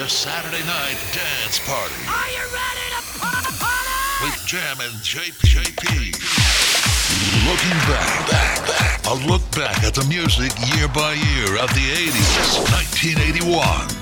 the Saturday Night Dance Party. Are you ready to party? With Jammin' JP. Looking back, back, back. A look back at the music year by year of the 80s. 1981.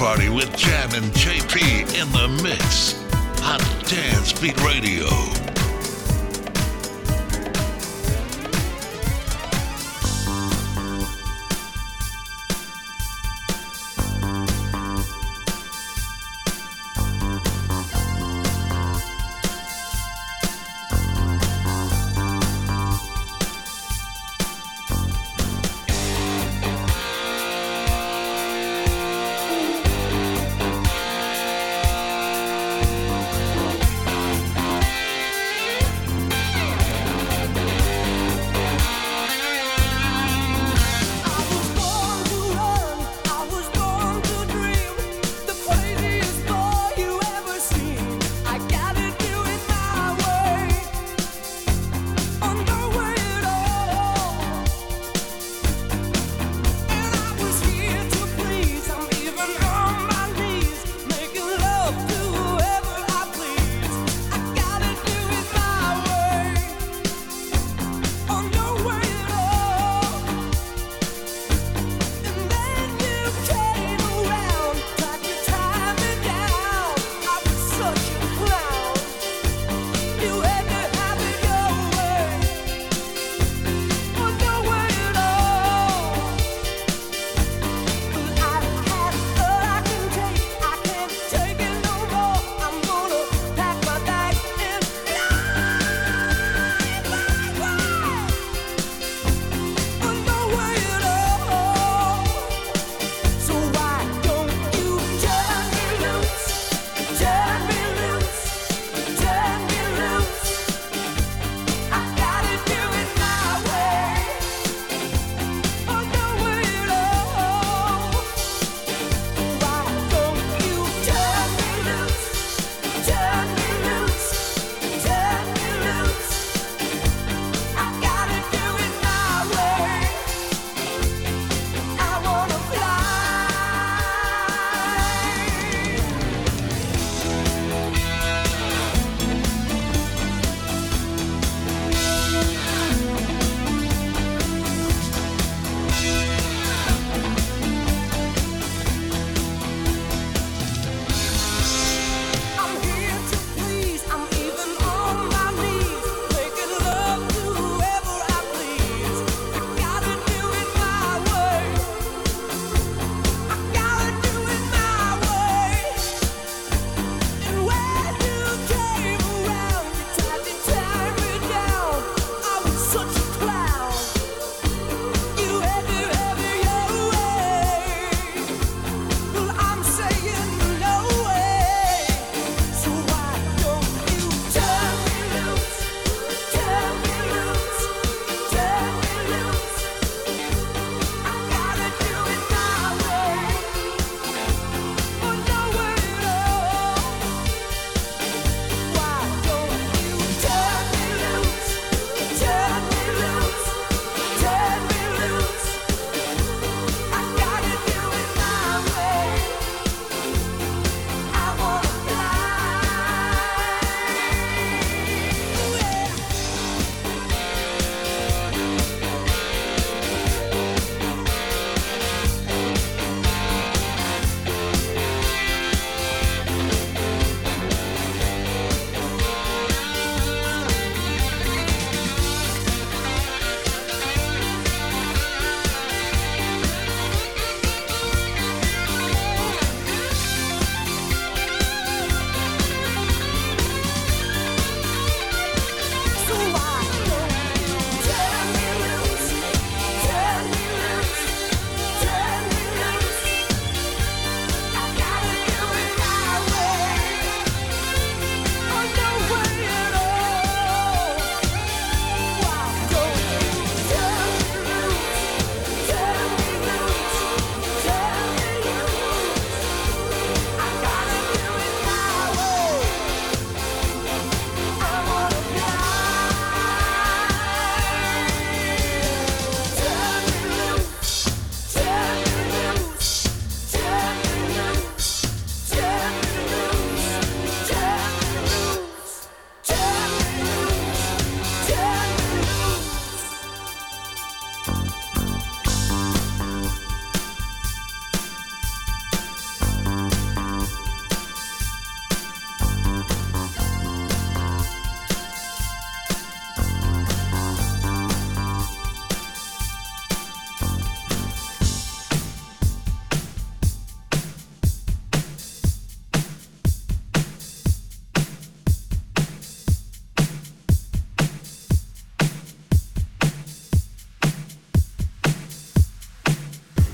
Party with Jammin' JP in the mix. Hot Dance Beat Radio.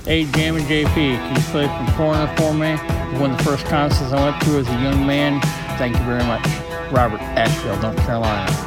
Hey, Jammin' JP, can you play some Foreigner for me? One of the first concerts I went to as a young man. Thank you very much. Robert, Asheville, North Carolina.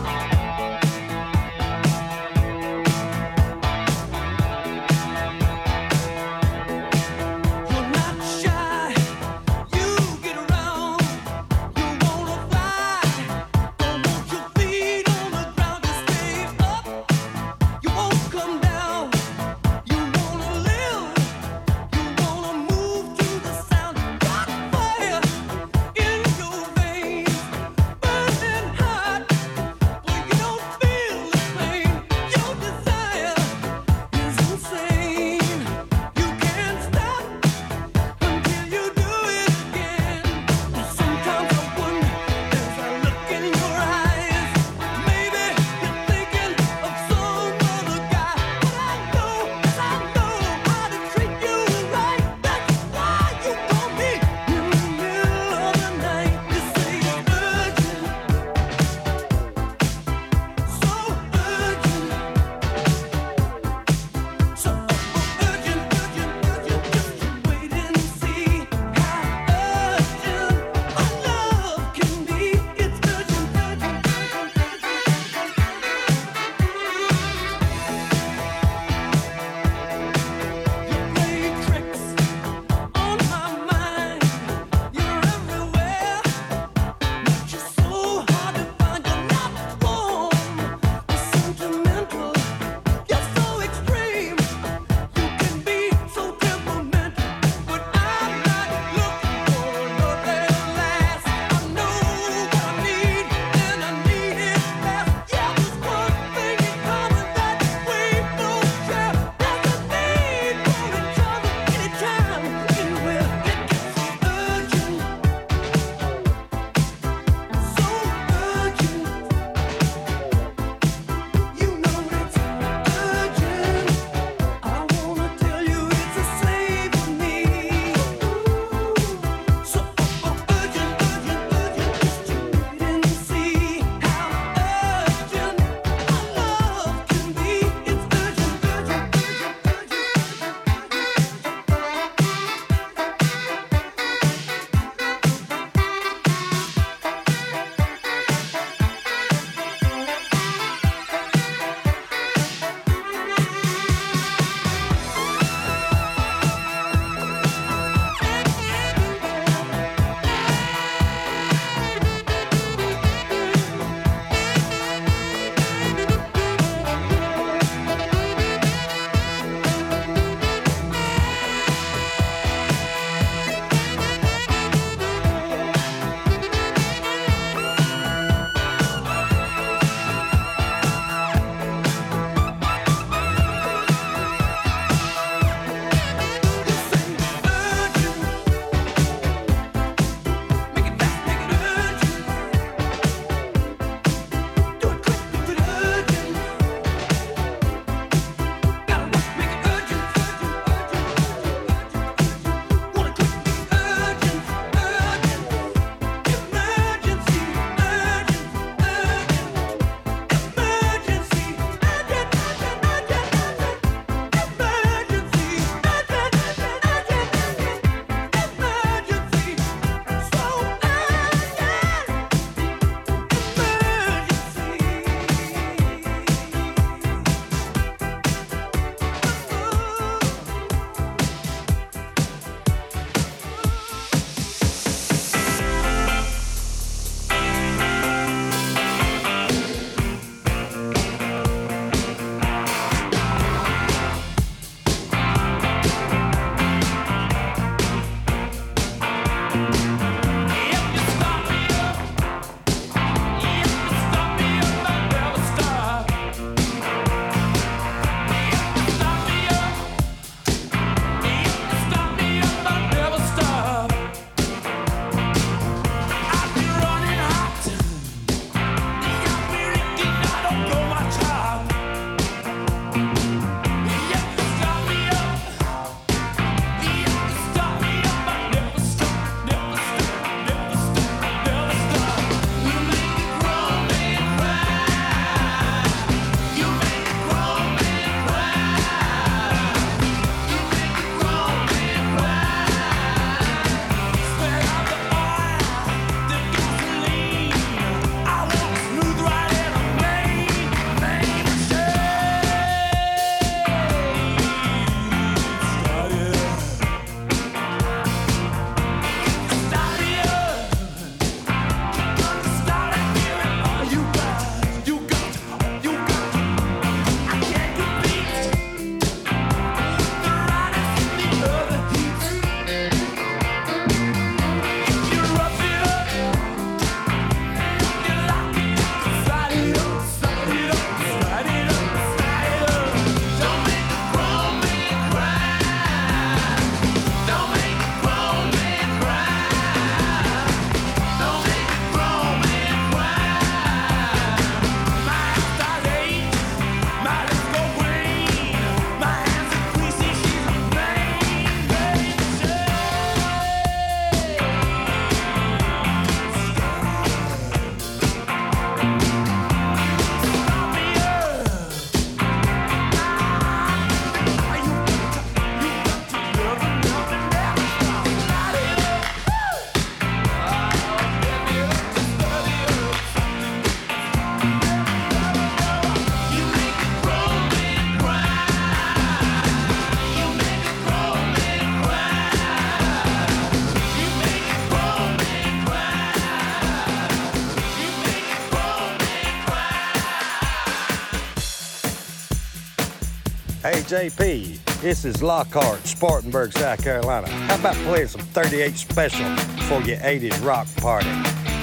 JP, this is Lockhart, Spartanburg, South Carolina. How about playing some 38 Special for your 80s rock party?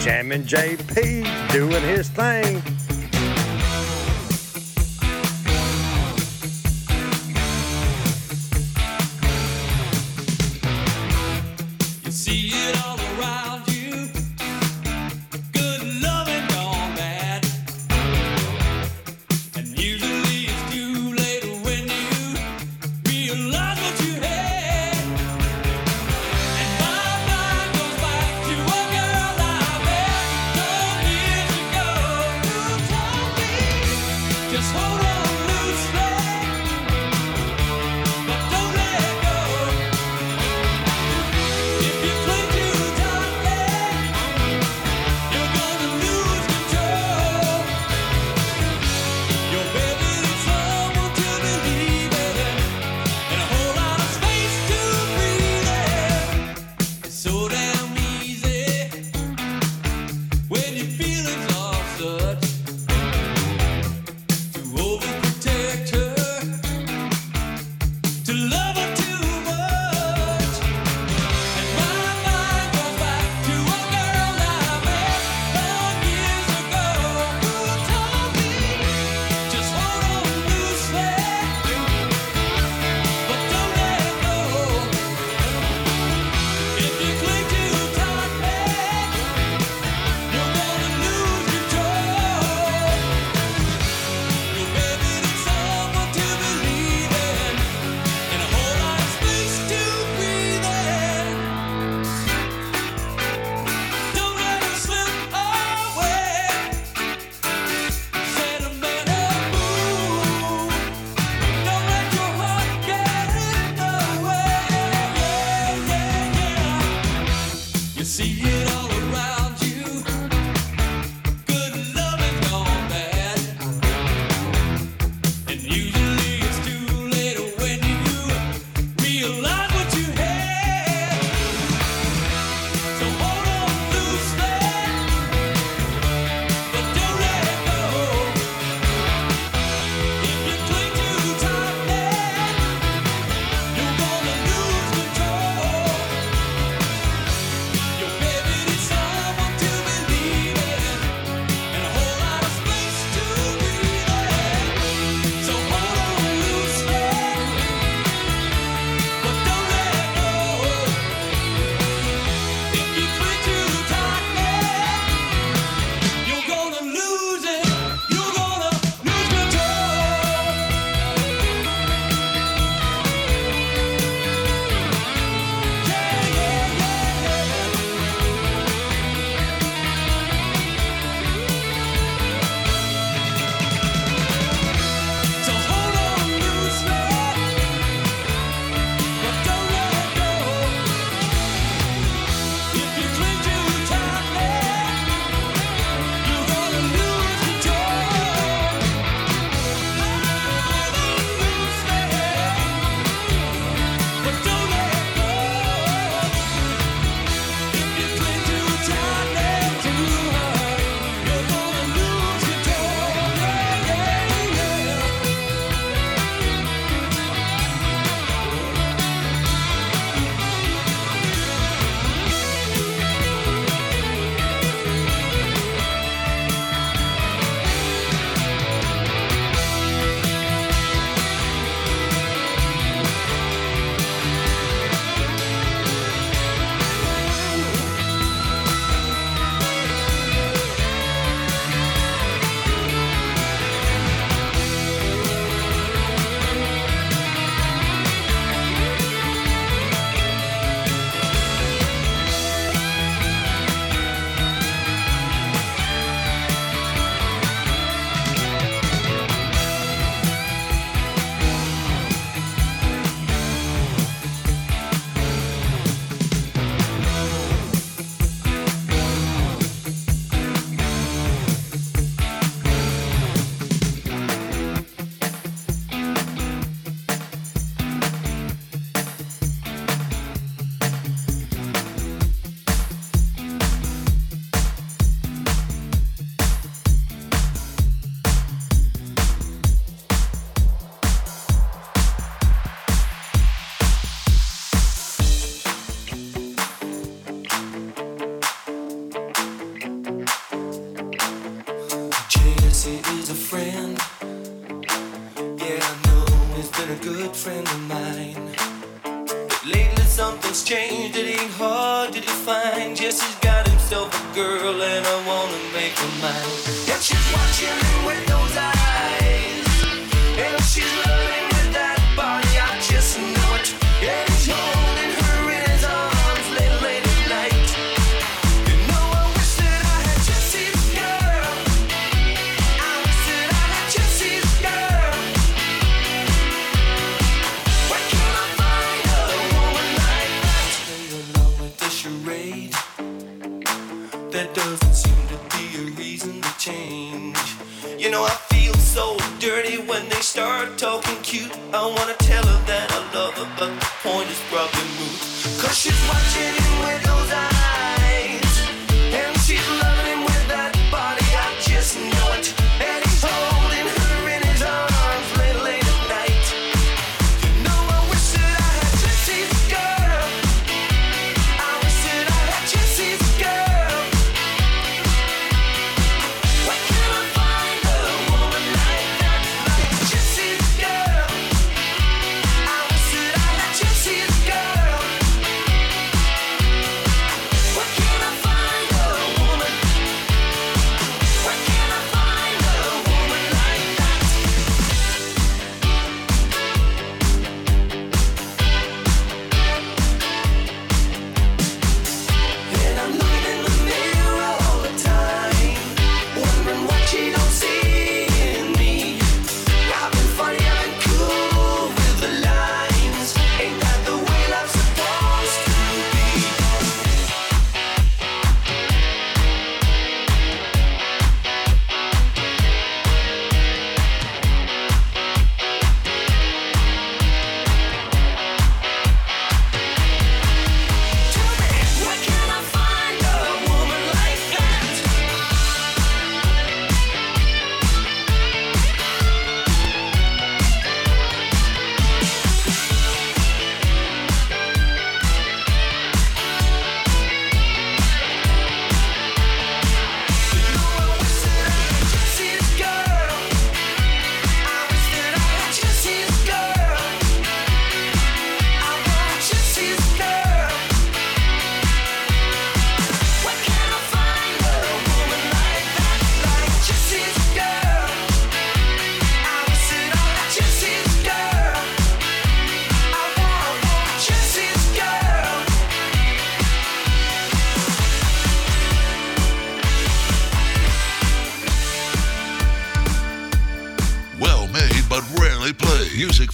Jammin' JP doing his thing.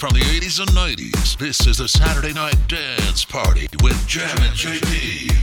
from the 80s and 90s. This is the Saturday Night Dance Party with Jammin' JP.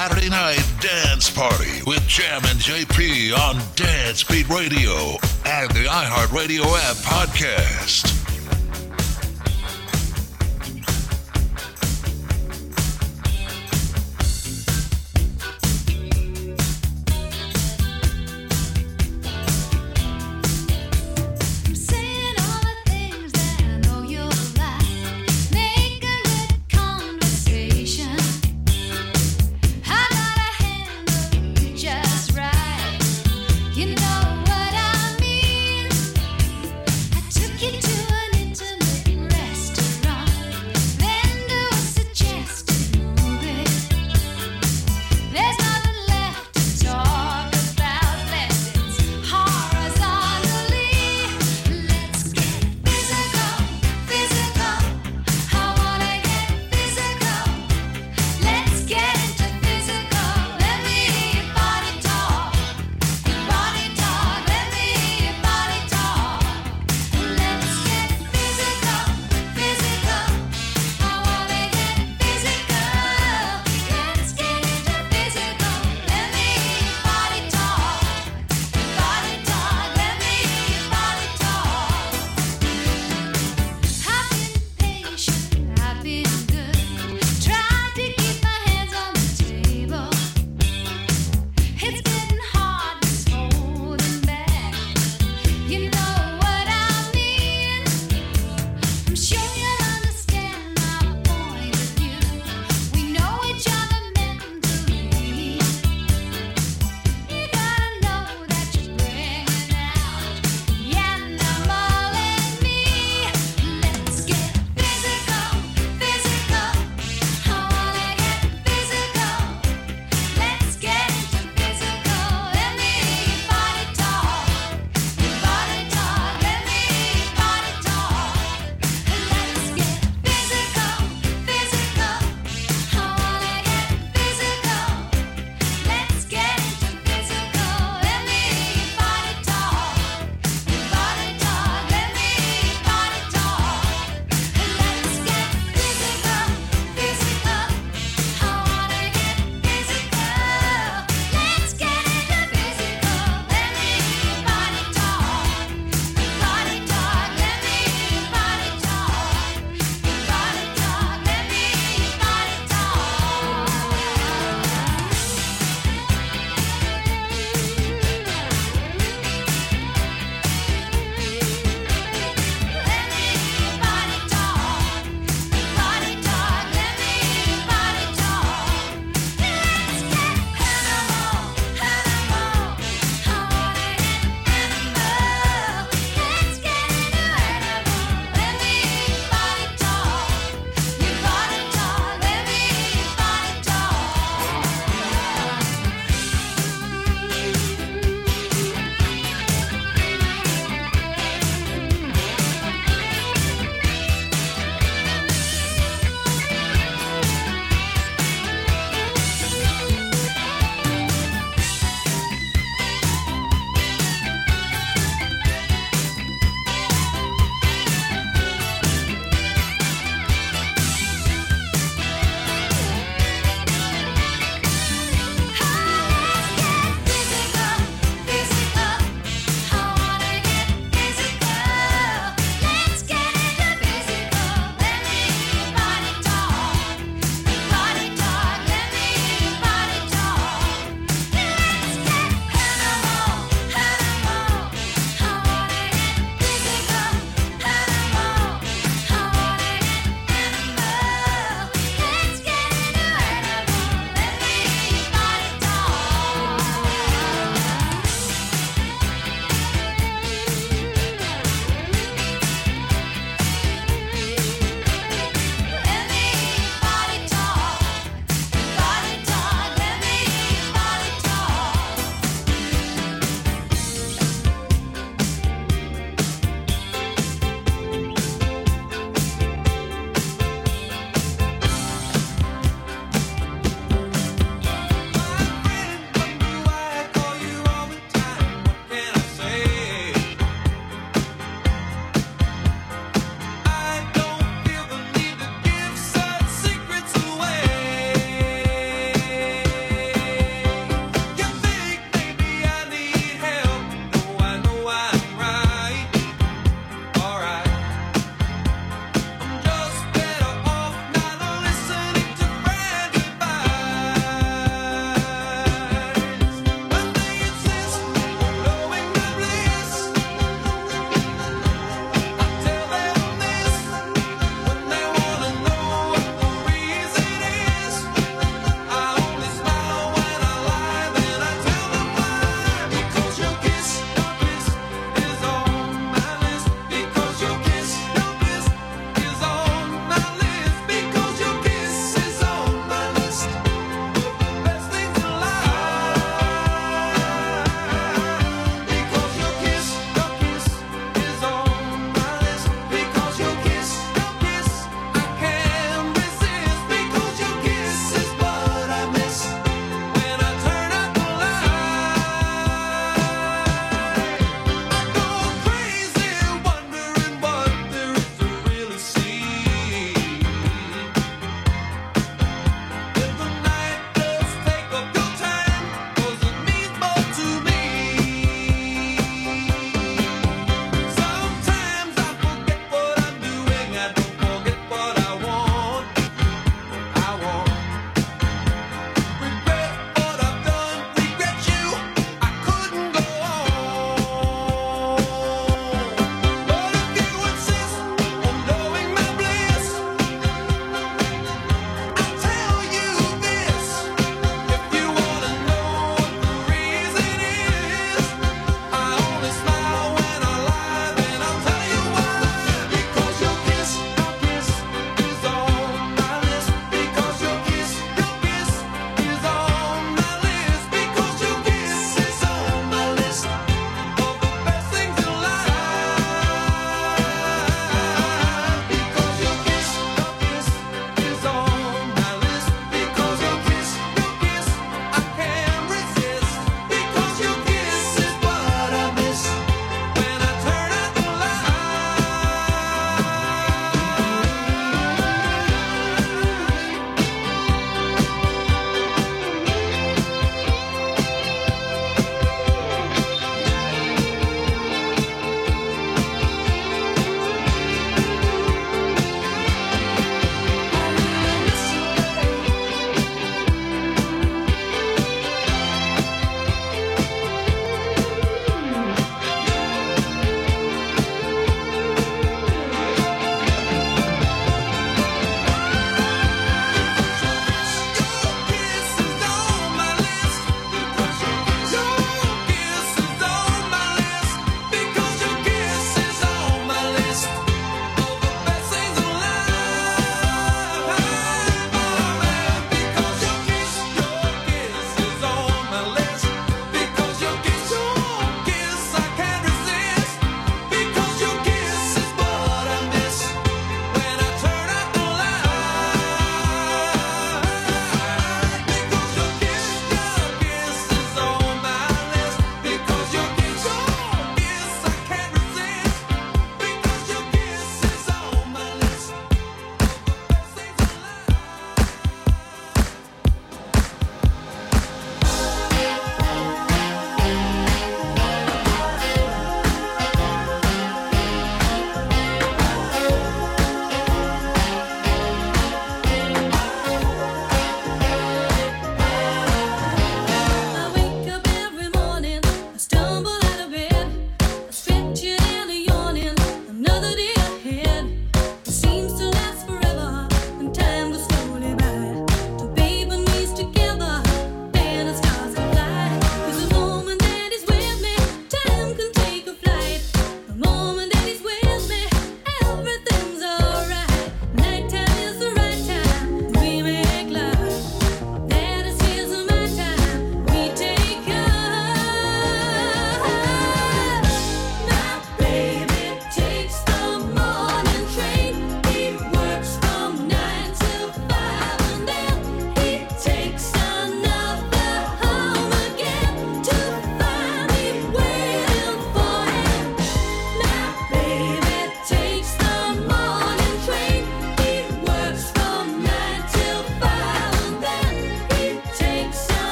Saturday night dance party with Jammin' JP on Dance Beat Radio and the iHeartRadio app podcast.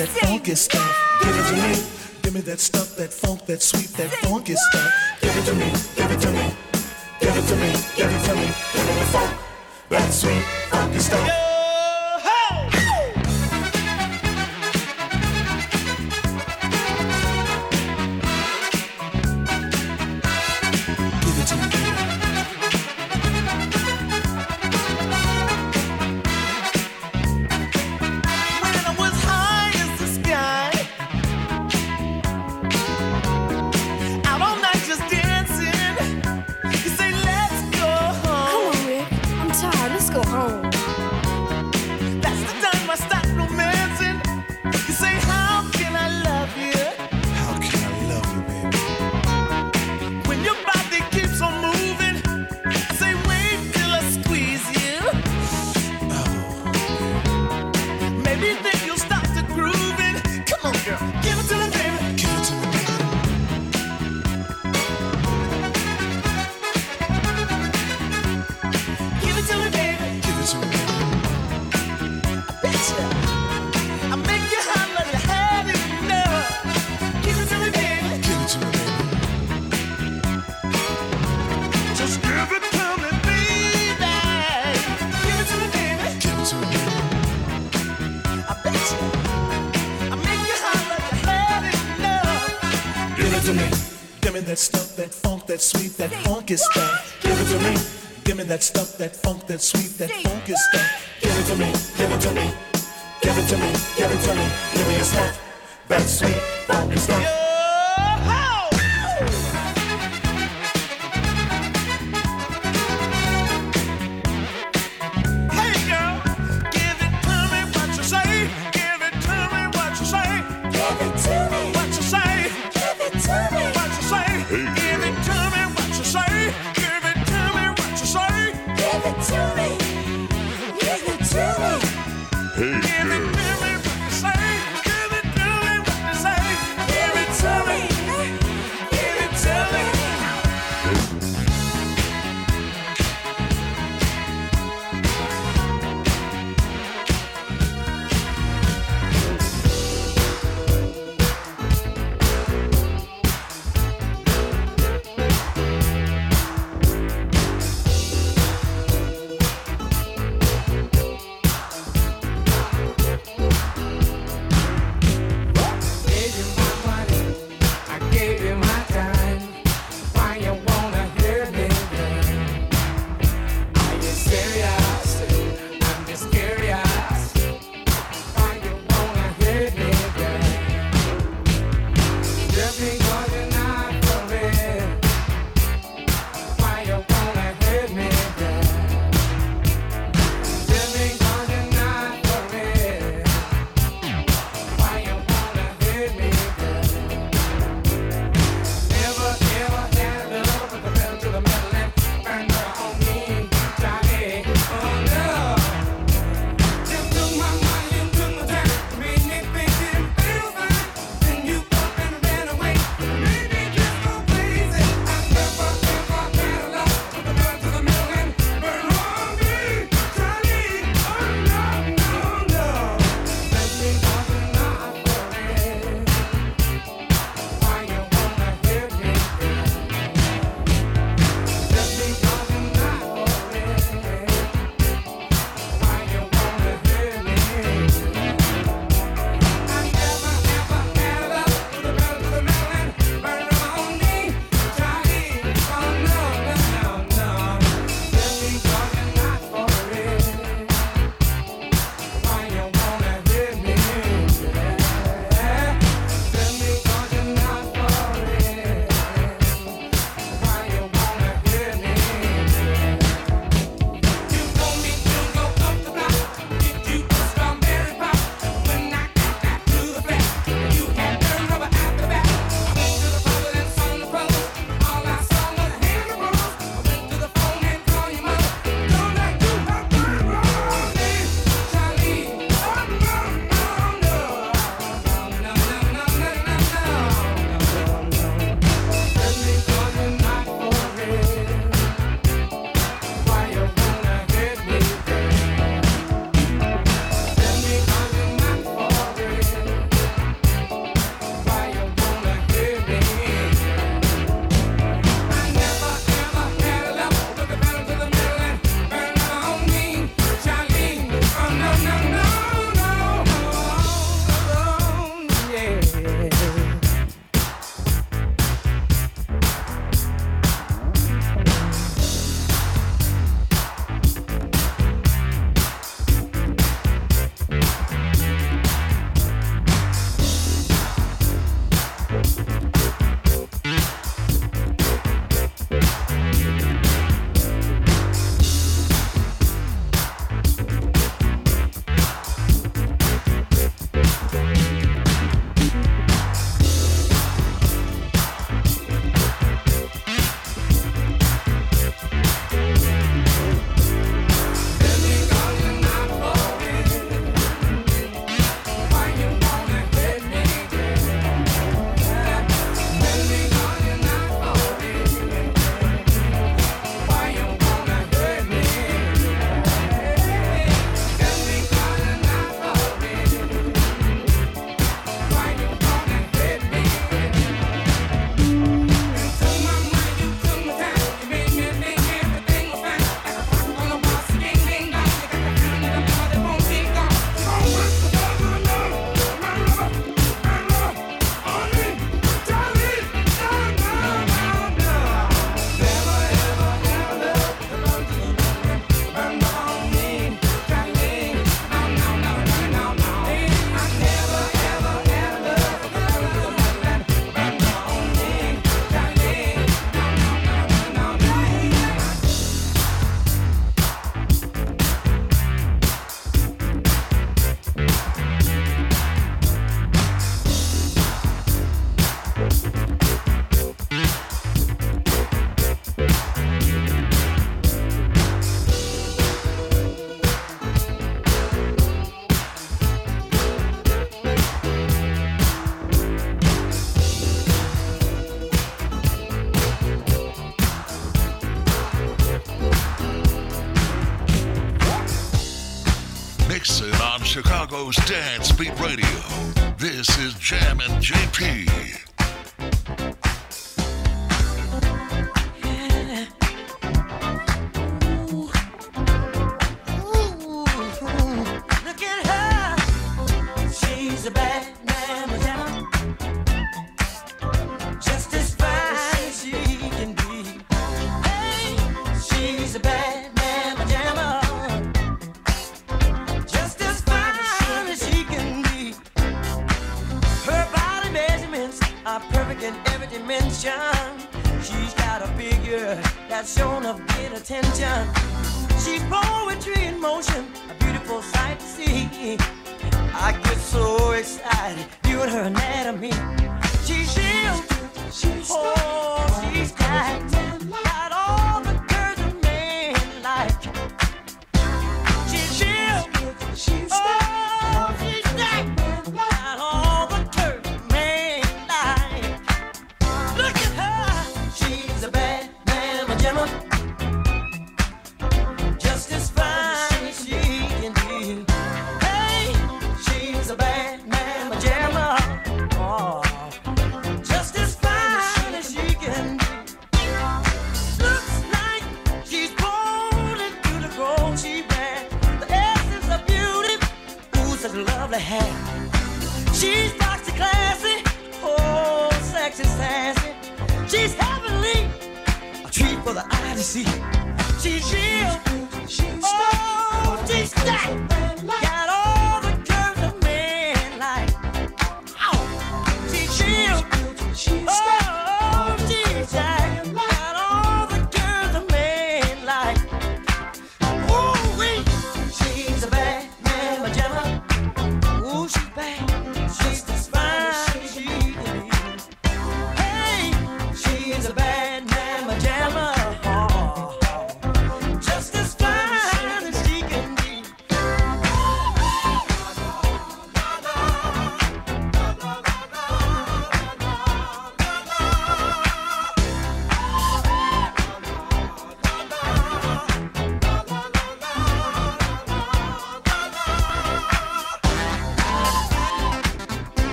that funky stuff. Give it to me. Give me that stuff, that funk, that sweet, that funky stuff. Give it to me. Give it to me. Give me that stuff, that funk, that sweet, that funk is that. Dance Beat Radio. This is Jammin' JP.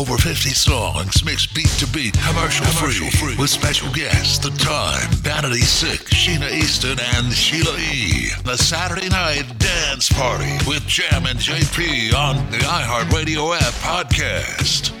Over 50 songs mixed beat to beat, commercial, commercial free, free, with special guests The Time, Vanity 6, Sheena Easton, and Sheila E. The Saturday Night Dance Party with Jammin' JP on the iHeartRadio app podcast.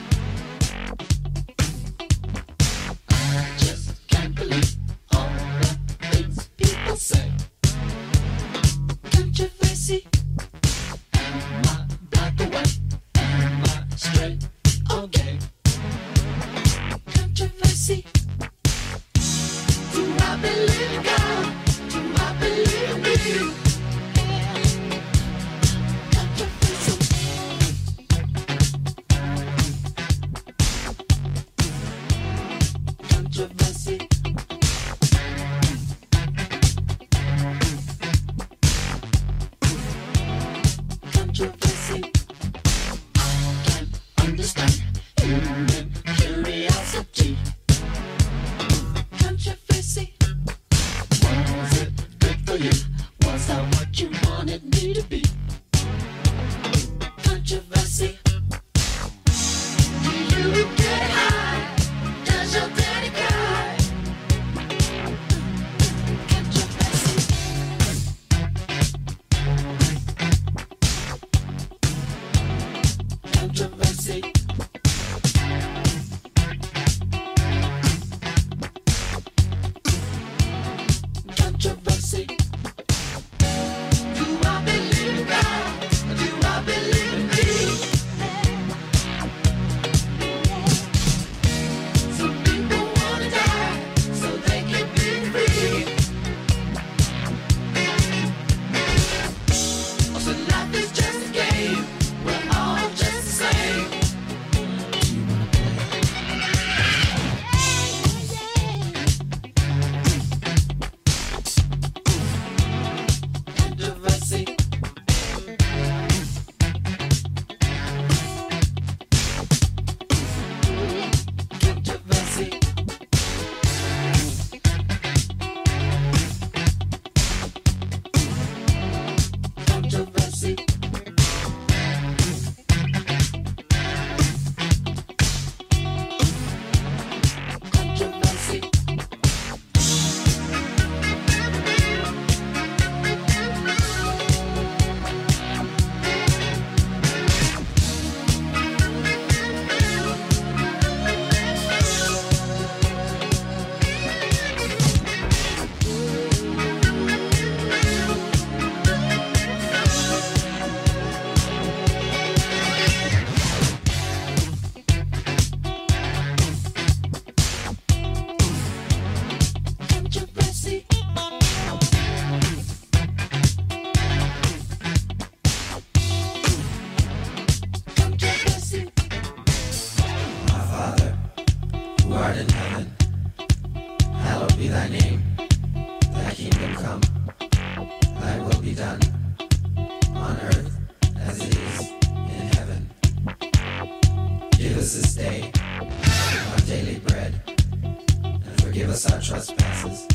forgive us our trespasses,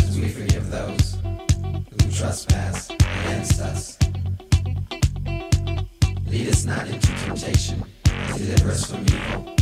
as we forgive those who trespass against us. Lead us not into temptation, but deliver us from evil.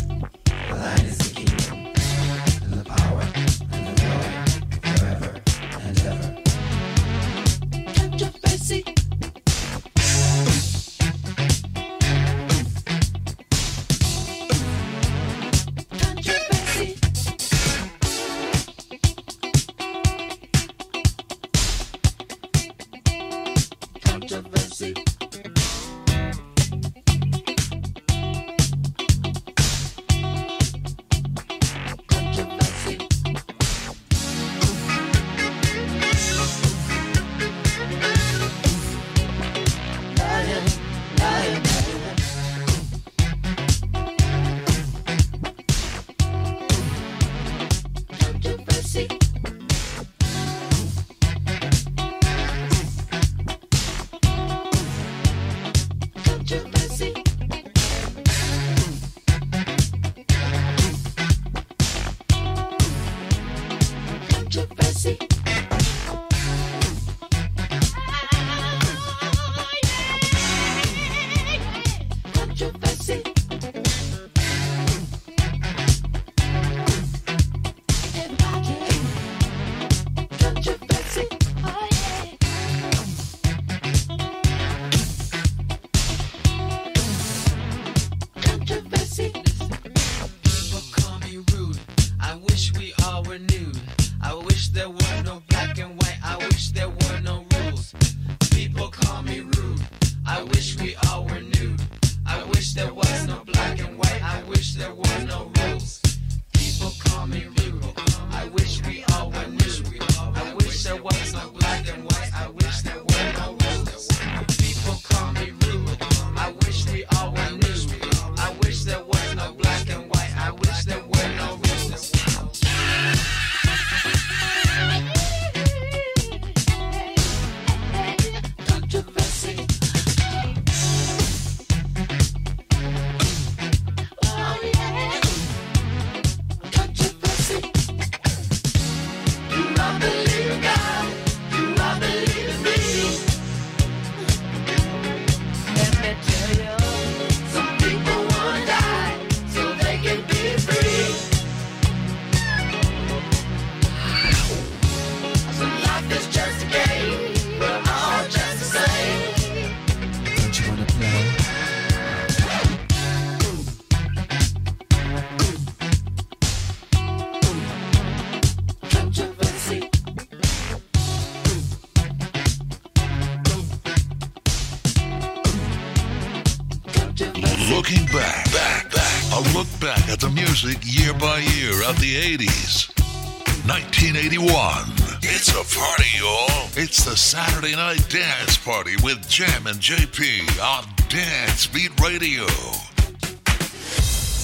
Friday Night Dance Party with Jammin' JP on Dance Beat Radio.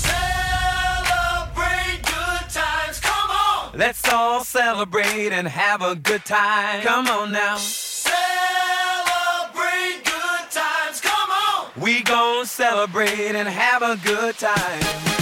Celebrate good times, come on! Let's all celebrate and have a good time. Come on now. Celebrate good times, come on! We gon' celebrate and have a good time.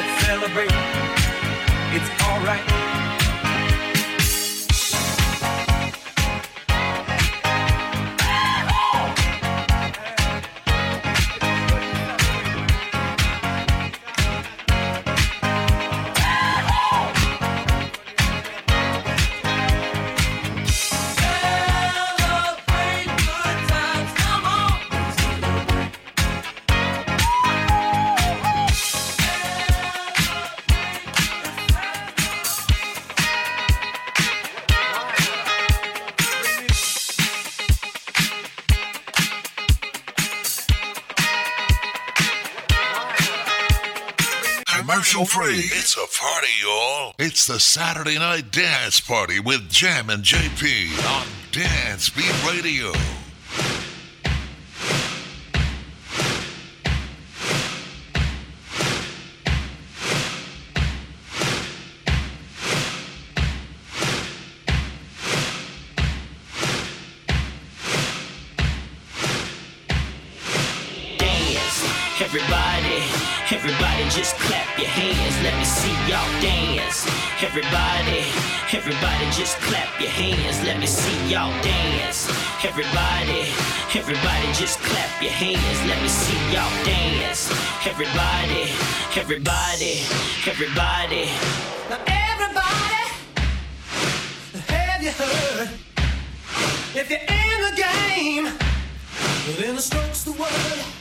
Let's celebrate. It's alright. Commercial free. It's a party, y'all. It's the Saturday Night Dance Party with Jammin' JP on Dance Beat Radio. Everybody, just clap your hands. Let me see y'all dance. Everybody, everybody, everybody. Now everybody, have you heard? If you're in the game, then the stroke's the word.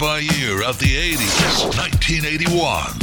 By year of the 80s. 1981.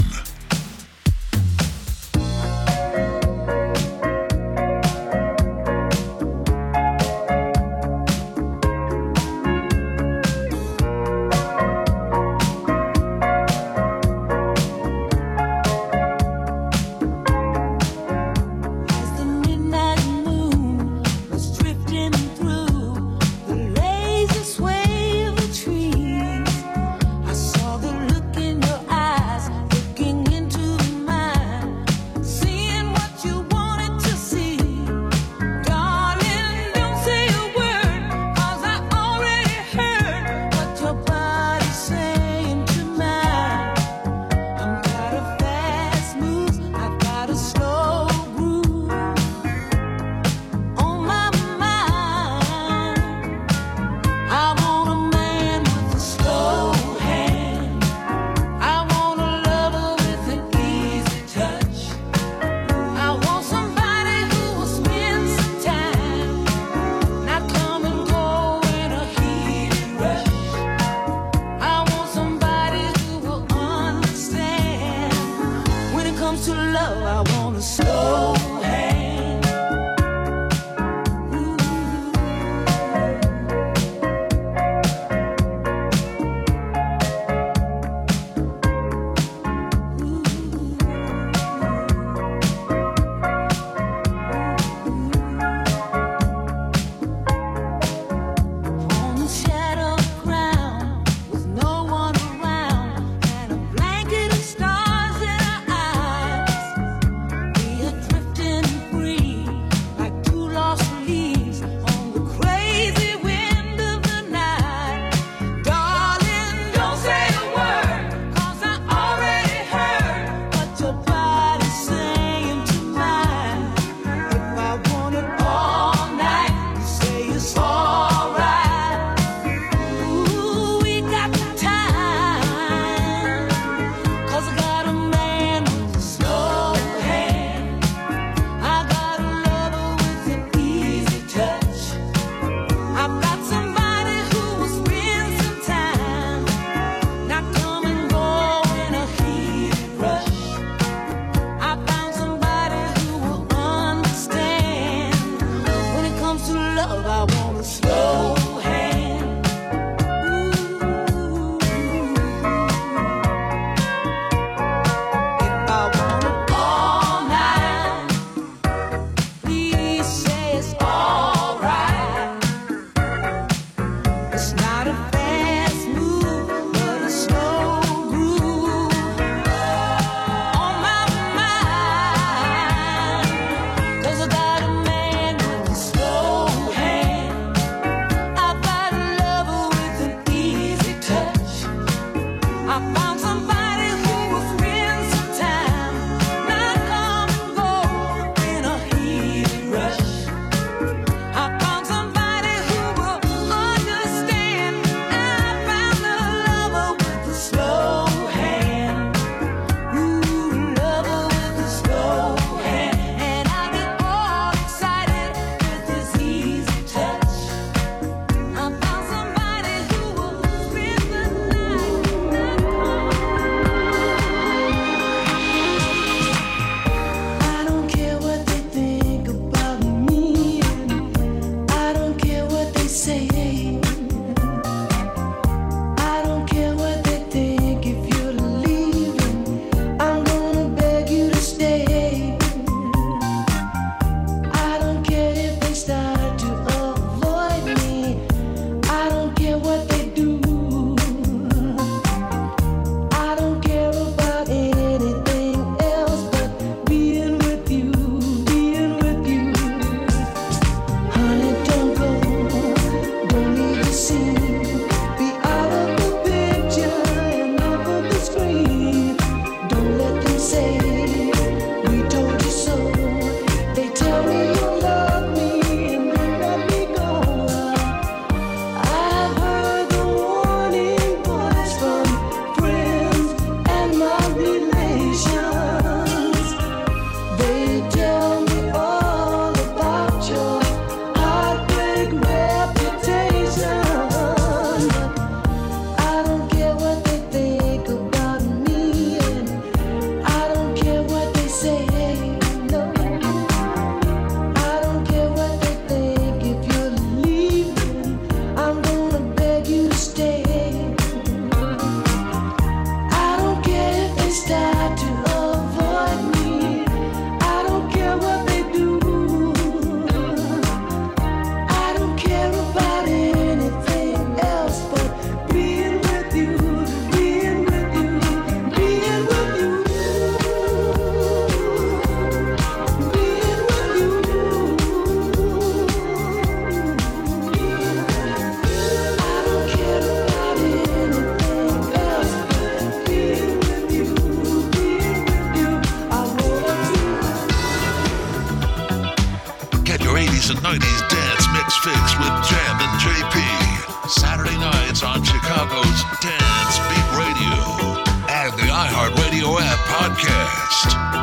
and 90s dance mix fix with Jammin' JP. Saturday nights on Chicago's Dance Beat Radio and the iHeartRadio app podcast.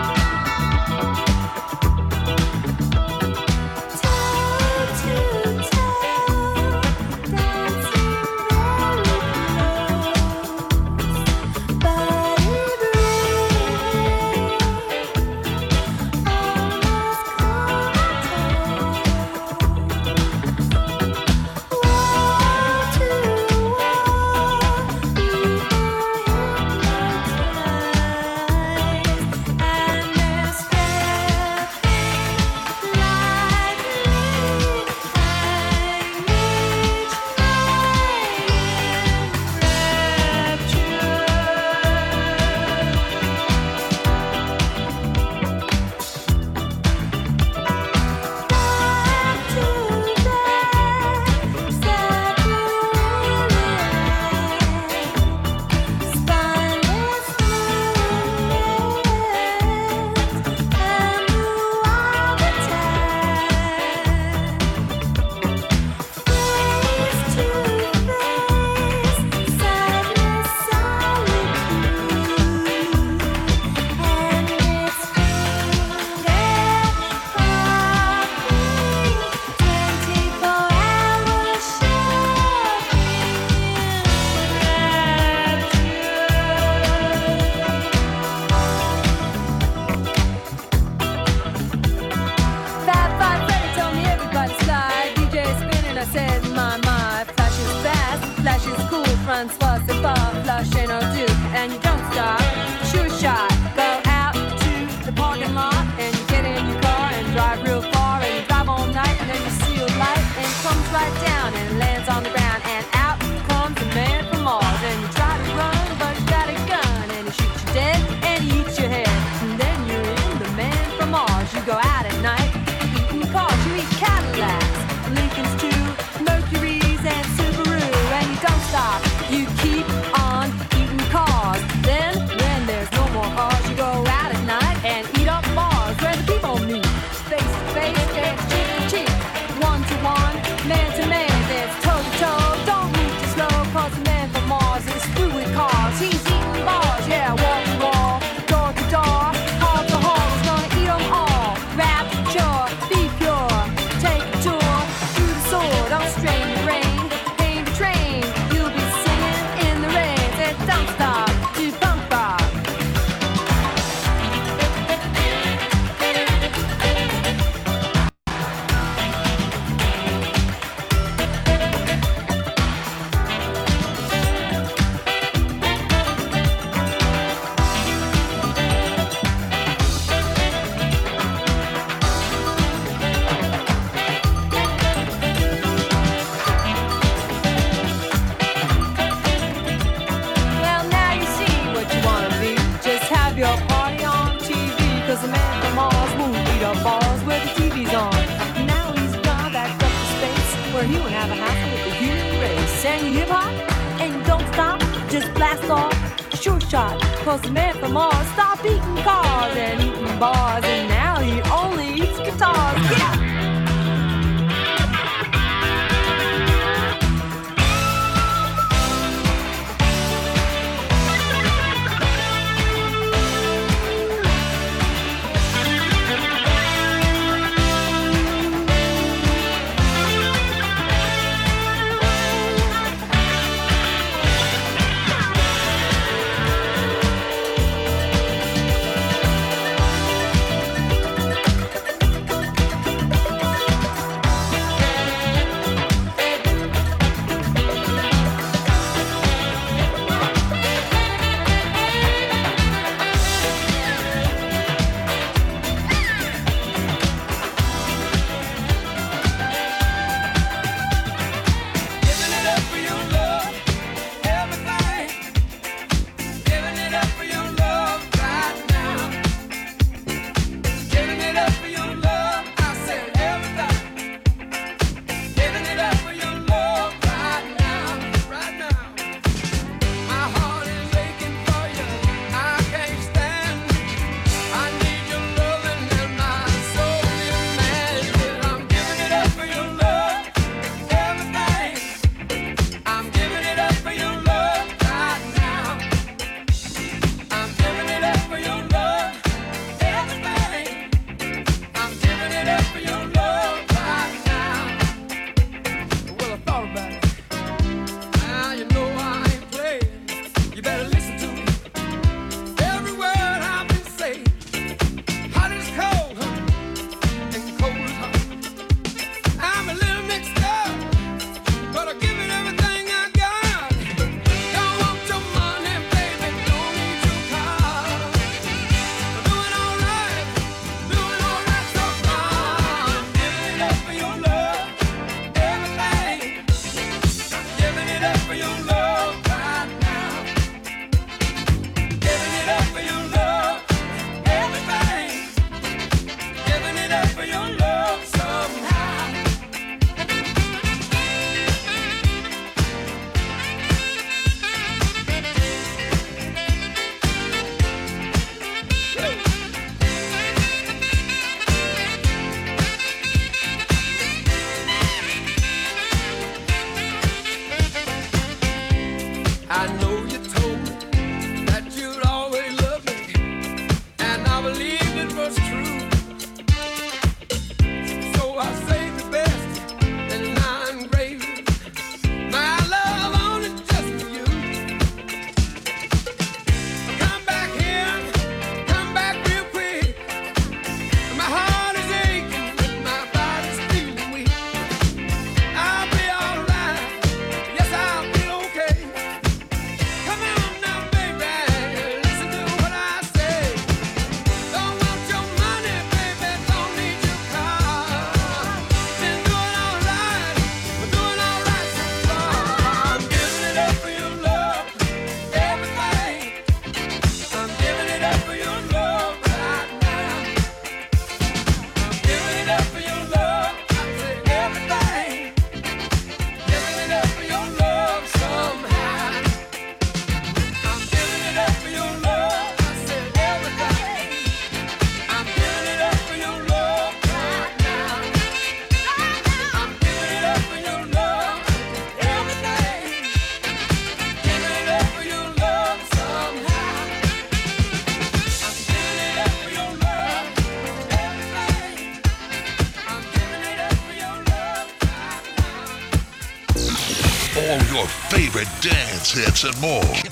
hits, and more.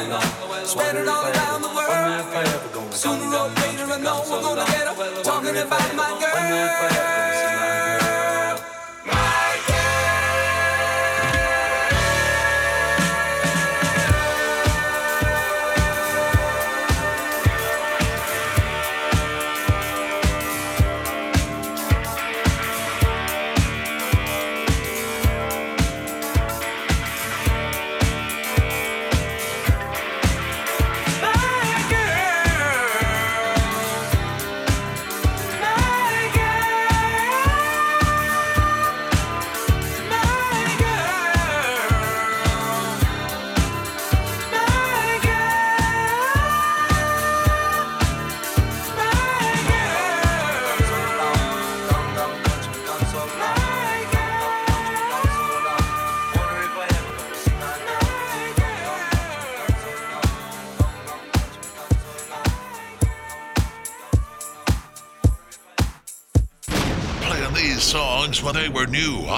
going on. Spread it all around the world. Sooner or later, I know we're gonna get up talking about my girl.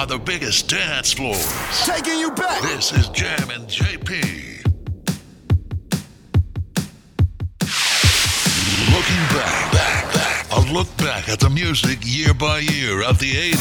are the biggest dance floors. Taking you back. This is Jammin' JP. Looking back, back, back. A look back at the music year by year of the 80s.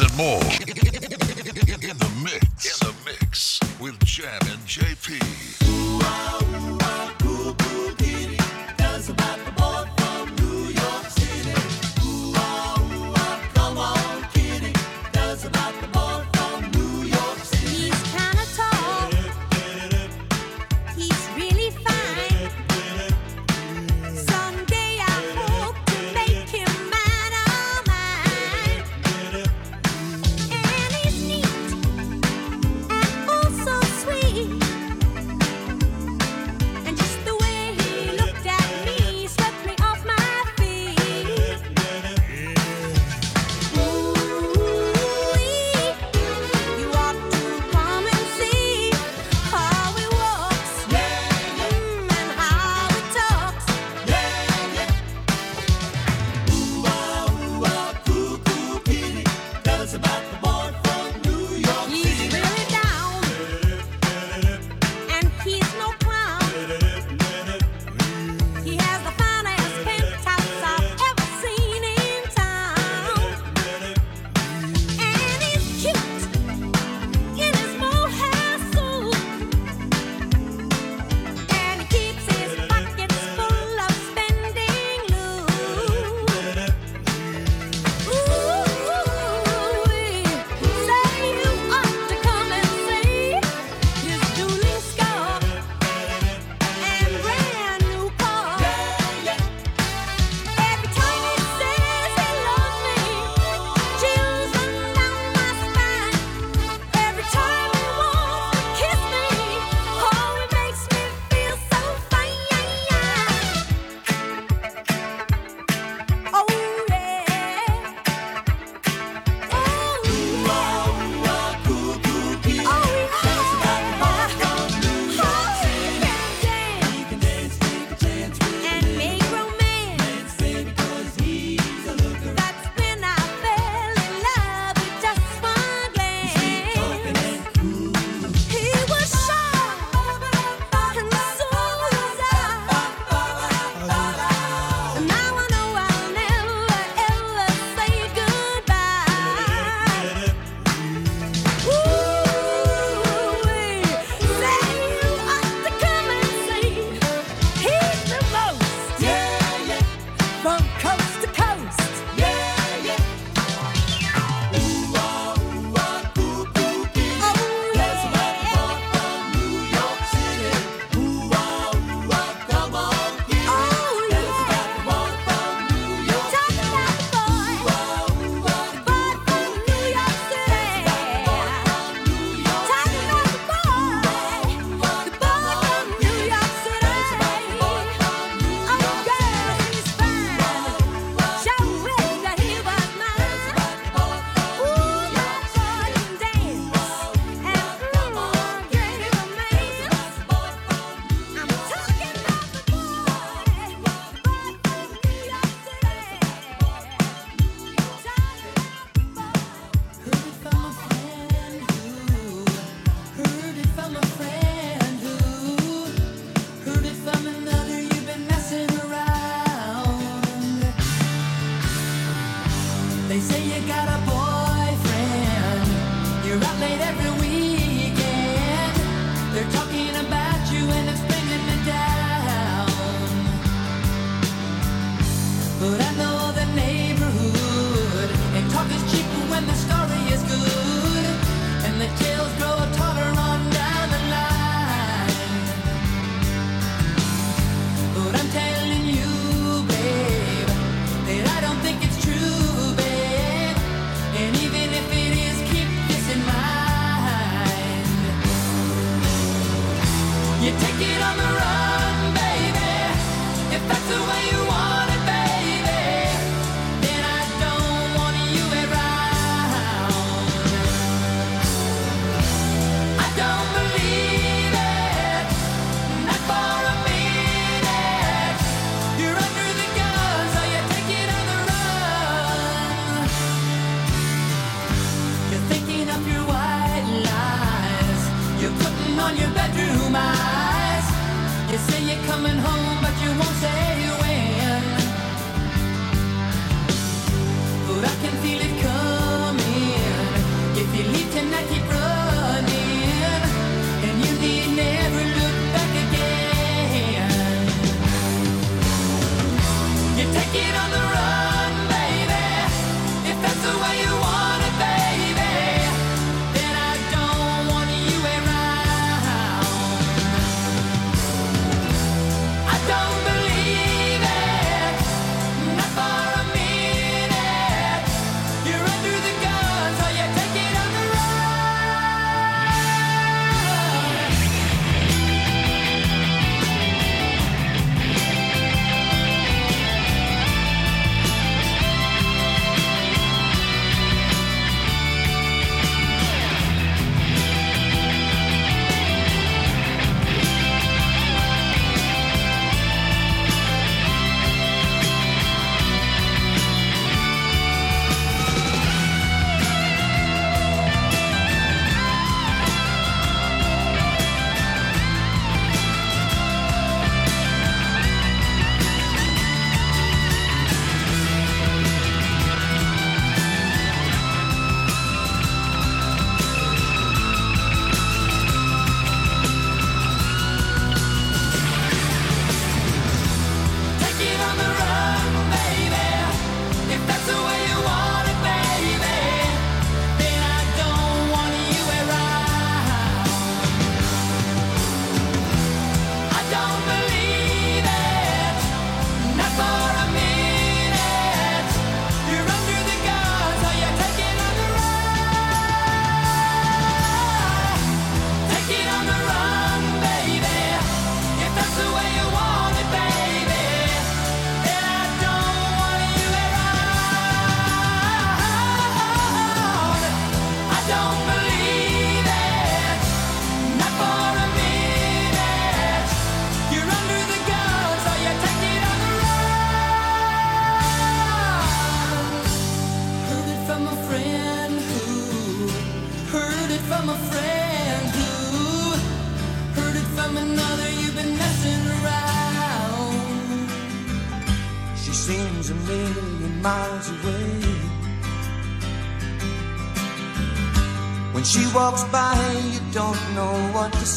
And more.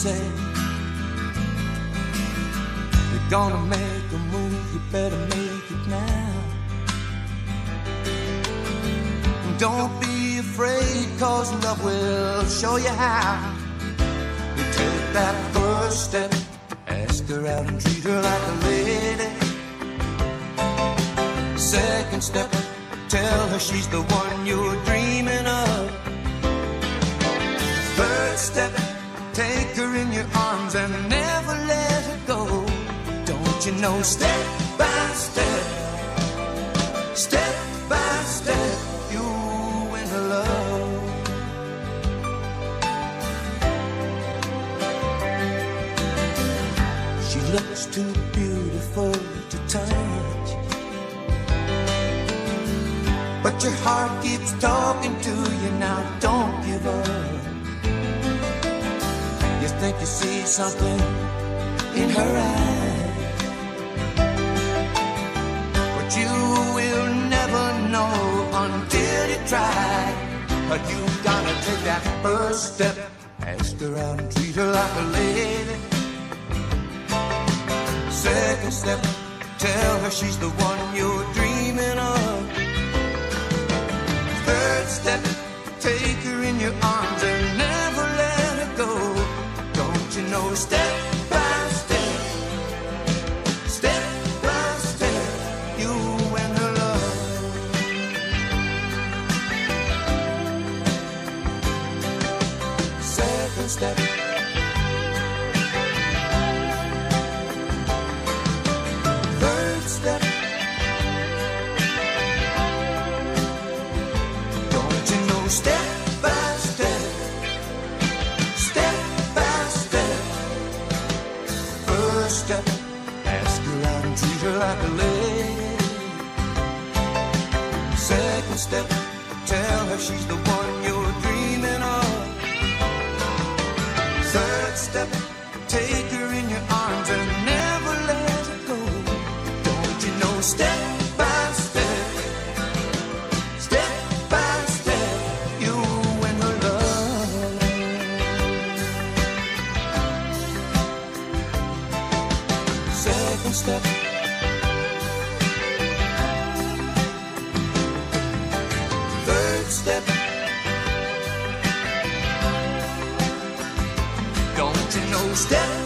Say. You're gonna make a move, you better make it now. Don't be afraid, cause love will show you how. You take that first step, ask her out and treat her like a lady. Second step, tell her she's the one you're dreaming of. Third step, take her in your arms and never let her go. Don't you know, step by step, step by step, you win her love. She looks too beautiful to touch. But your heart keeps talking to you now, don't think you see something in her eyes, but you will never know until you try. But you gotta take that first step, ask her out and treat her like a lady. Second step, tell her she's the one you're dreaming of. Third step, take her in your arms Second step, tell her she's the one you're dreaming of. Third step, take her in your arms and step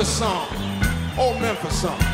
Memphis song. Old Memphis song.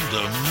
In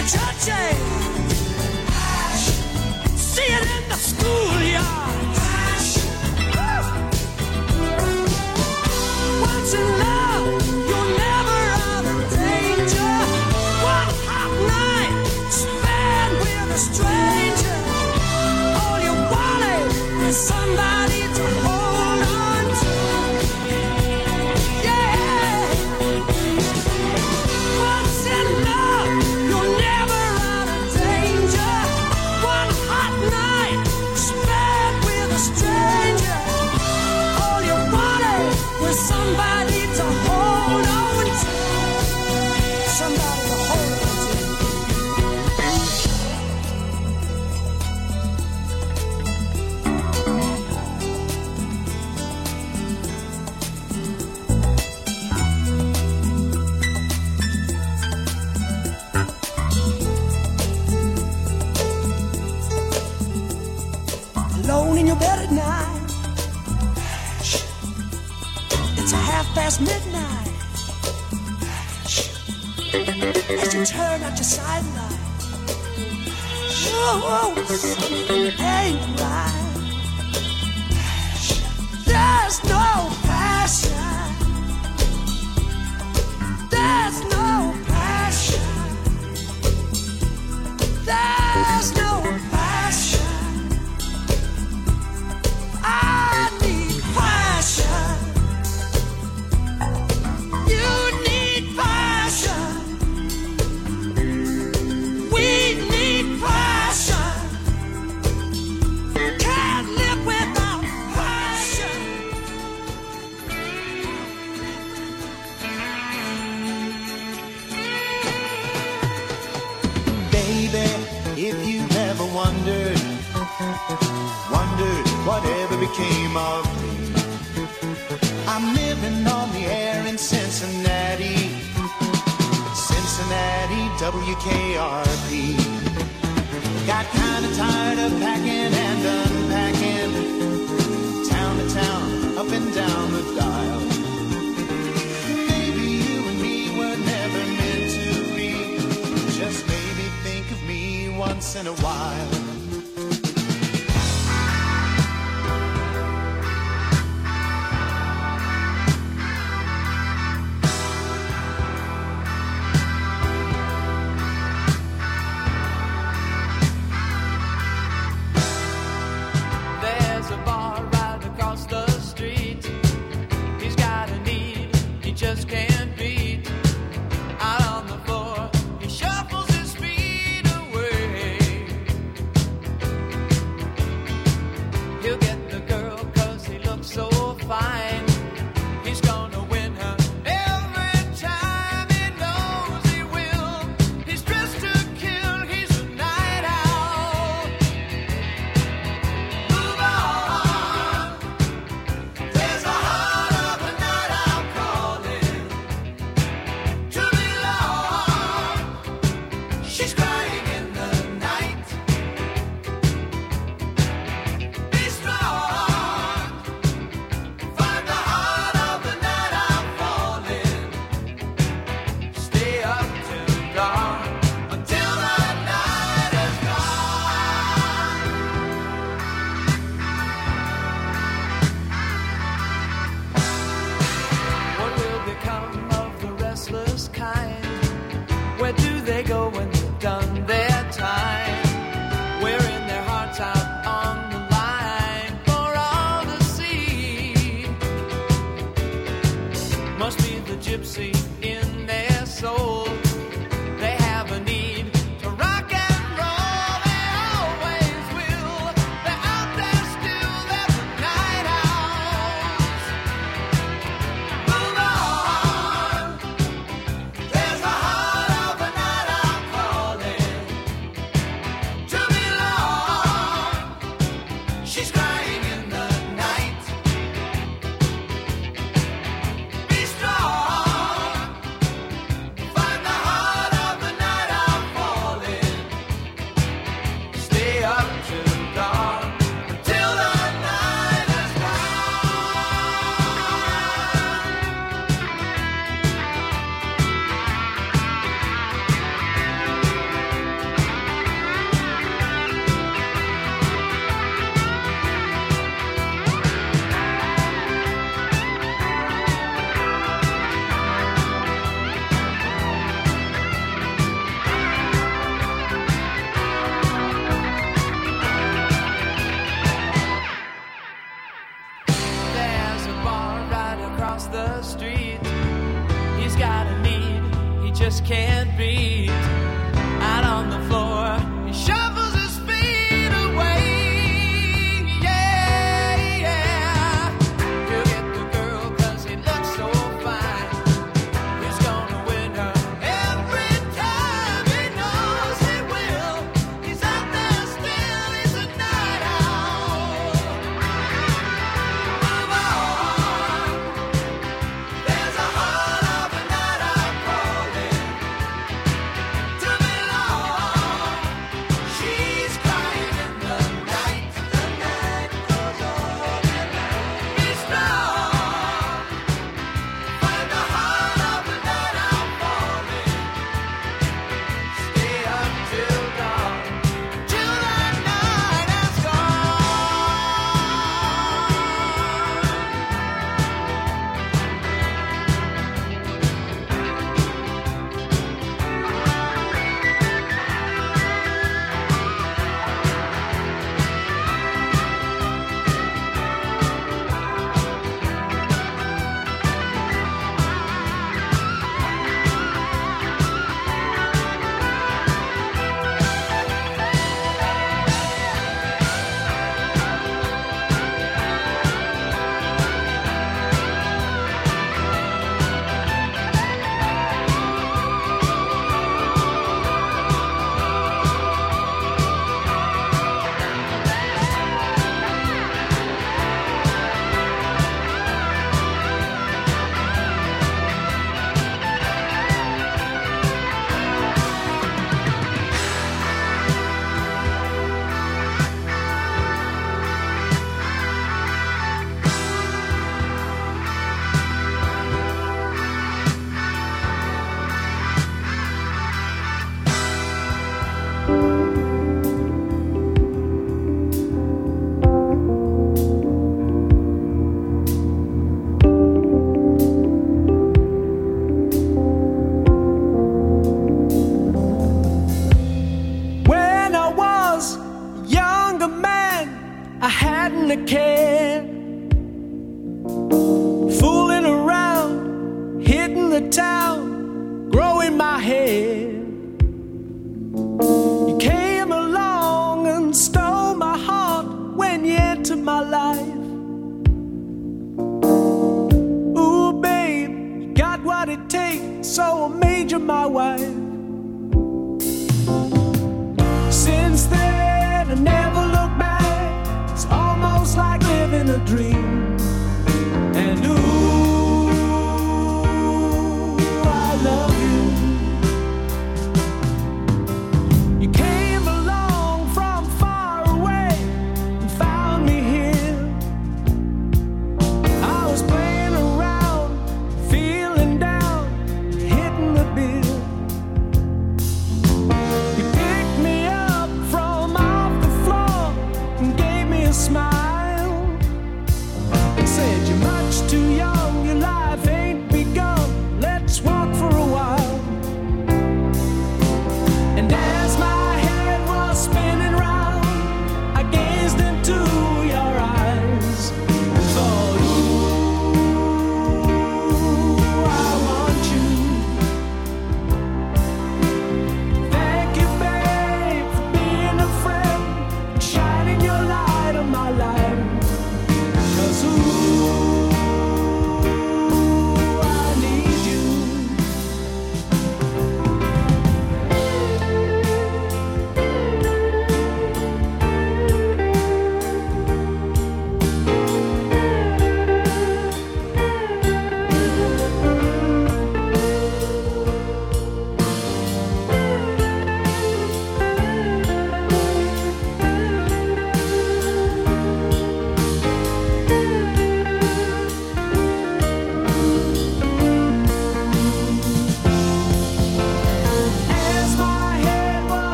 the churches. See it in the school. as you turn out your sideline. You ain't right.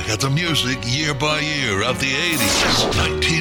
back at the music year by year of the 80s, 19.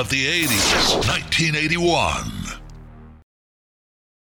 Of the 80s. 1981.